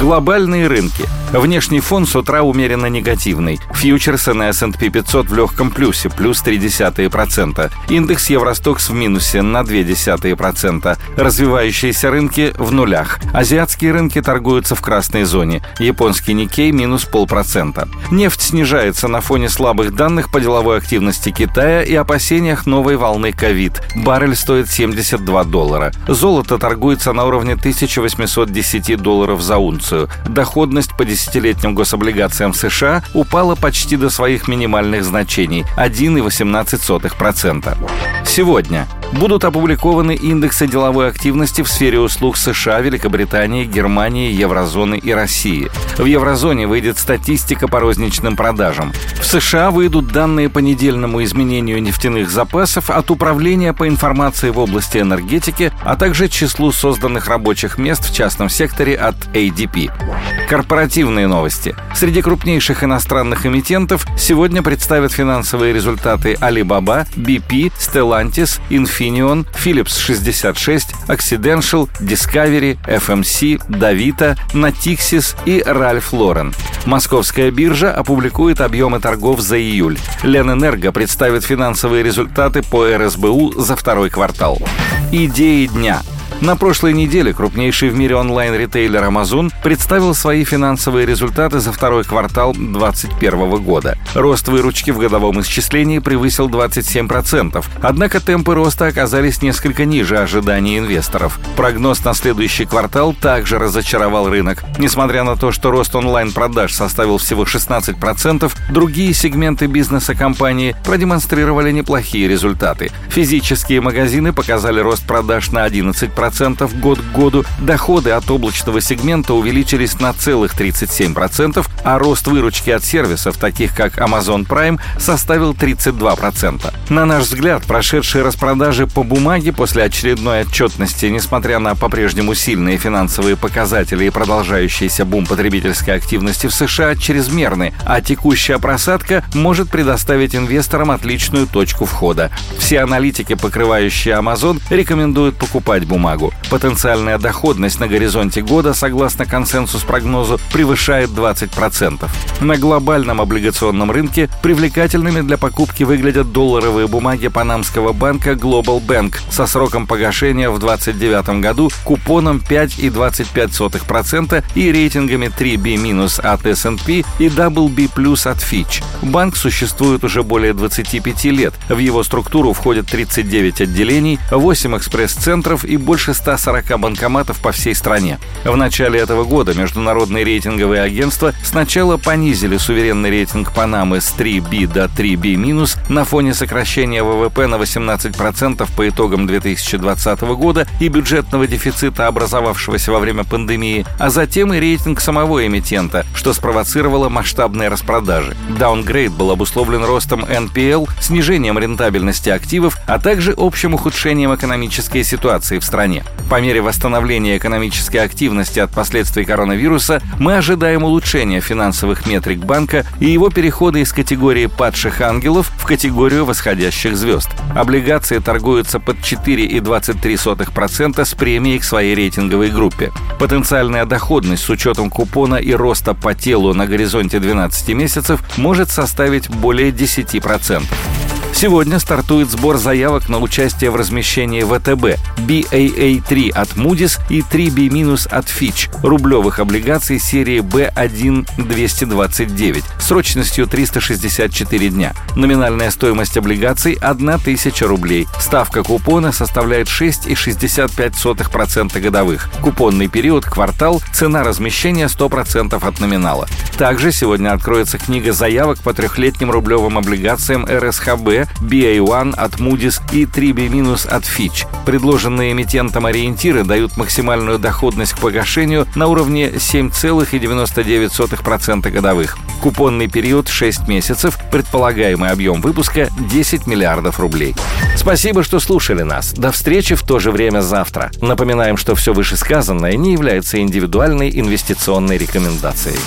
Глобальные рынки – Внешний фон с утра умеренно негативный. Фьючерсы на S&P 500 в легком плюсе, плюс 0,3%. Индекс Евростокс в минусе на 0,2%. Развивающиеся рынки в нулях. Азиатские рынки торгуются в красной зоне. Японский Никей минус полпроцента. Нефть снижается на фоне слабых данных по деловой активности Китая и опасениях новой волны ковид. Баррель стоит 72 доллара. Золото торгуется на уровне 1810 долларов за унцию. Доходность по 10 десятилетним гособлигациям США упала почти до своих минимальных значений – 1,18%. Сегодня будут опубликованы индексы деловой активности в сфере услуг США, Великобритании, Германии, Еврозоны и России. В еврозоне выйдет статистика по розничным продажам. В США выйдут данные по недельному изменению нефтяных запасов от Управления по информации в области энергетики, а также числу созданных рабочих мест в частном секторе от ADP. Корпоративные новости. Среди крупнейших иностранных эмитентов сегодня представят финансовые результаты Alibaba, BP, Stellantis, Infineon, Philips 66, Occidental, Discovery, FMC, Davita, Natixis и Ralph Lauren. Московская биржа опубликует объемы торгов за июль. Ленэнерго представит финансовые результаты по РСБУ за второй квартал. Идеи дня – на прошлой неделе крупнейший в мире онлайн-ритейлер Amazon представил свои финансовые результаты за второй квартал 2021 года. Рост выручки в годовом исчислении превысил 27%, однако темпы роста оказались несколько ниже ожиданий инвесторов. Прогноз на следующий квартал также разочаровал рынок. Несмотря на то, что рост онлайн-продаж составил всего 16%, другие сегменты бизнеса компании продемонстрировали неплохие результаты. Физические магазины показали рост продаж на 11%, 37% год к году, доходы от облачного сегмента увеличились на целых 37%, а рост выручки от сервисов, таких как Amazon Prime, составил 32%. На наш взгляд, прошедшие распродажи по бумаге после очередной отчетности, несмотря на по-прежнему сильные финансовые показатели и продолжающийся бум потребительской активности в США, чрезмерны, а текущая просадка может предоставить инвесторам отличную точку входа. Все аналитики, покрывающие Amazon, рекомендуют покупать бумагу бумагу. Потенциальная доходность на горизонте года, согласно консенсус-прогнозу, превышает 20%. На глобальном облигационном рынке привлекательными для покупки выглядят долларовые бумаги панамского банка Global Bank со сроком погашения в 2029 году купоном 5,25% и рейтингами 3B- от S&P и WB от Fitch. Банк существует уже более 25 лет. В его структуру входят 39 отделений, 8 экспресс-центров и больше больше 140 банкоматов по всей стране. В начале этого года международные рейтинговые агентства сначала понизили суверенный рейтинг Панамы с 3B до 3B- на фоне сокращения ВВП на 18% по итогам 2020 года и бюджетного дефицита, образовавшегося во время пандемии, а затем и рейтинг самого эмитента, что спровоцировало масштабные распродажи. Даунгрейд был обусловлен ростом NPL, снижением рентабельности активов, а также общим ухудшением экономической ситуации в стране стране. По мере восстановления экономической активности от последствий коронавируса мы ожидаем улучшения финансовых метрик банка и его перехода из категории падших ангелов в категорию восходящих звезд. Облигации торгуются под 4,23% с премией к своей рейтинговой группе. Потенциальная доходность с учетом купона и роста по телу на горизонте 12 месяцев может составить более 10%. Сегодня стартует сбор заявок на участие в размещении ВТБ, BAA3 от Moody's и 3B- от Fitch, рублевых облигаций серии B1 229 срочностью 364 дня. Номинальная стоимость облигаций 1000 рублей. Ставка купона составляет 6,65% годовых. Купонный период – квартал, цена размещения 100% от номинала. Также сегодня откроется книга заявок по трехлетним рублевым облигациям РСХБ BA1 от Moody's и 3B- от Fitch. Предложенные эмитентом ориентиры дают максимальную доходность к погашению на уровне 7,99% годовых. Купонный период 6 месяцев, предполагаемый объем выпуска 10 миллиардов рублей. Спасибо, что слушали нас. До встречи в то же время завтра. Напоминаем, что все вышесказанное не является индивидуальной инвестиционной рекомендацией.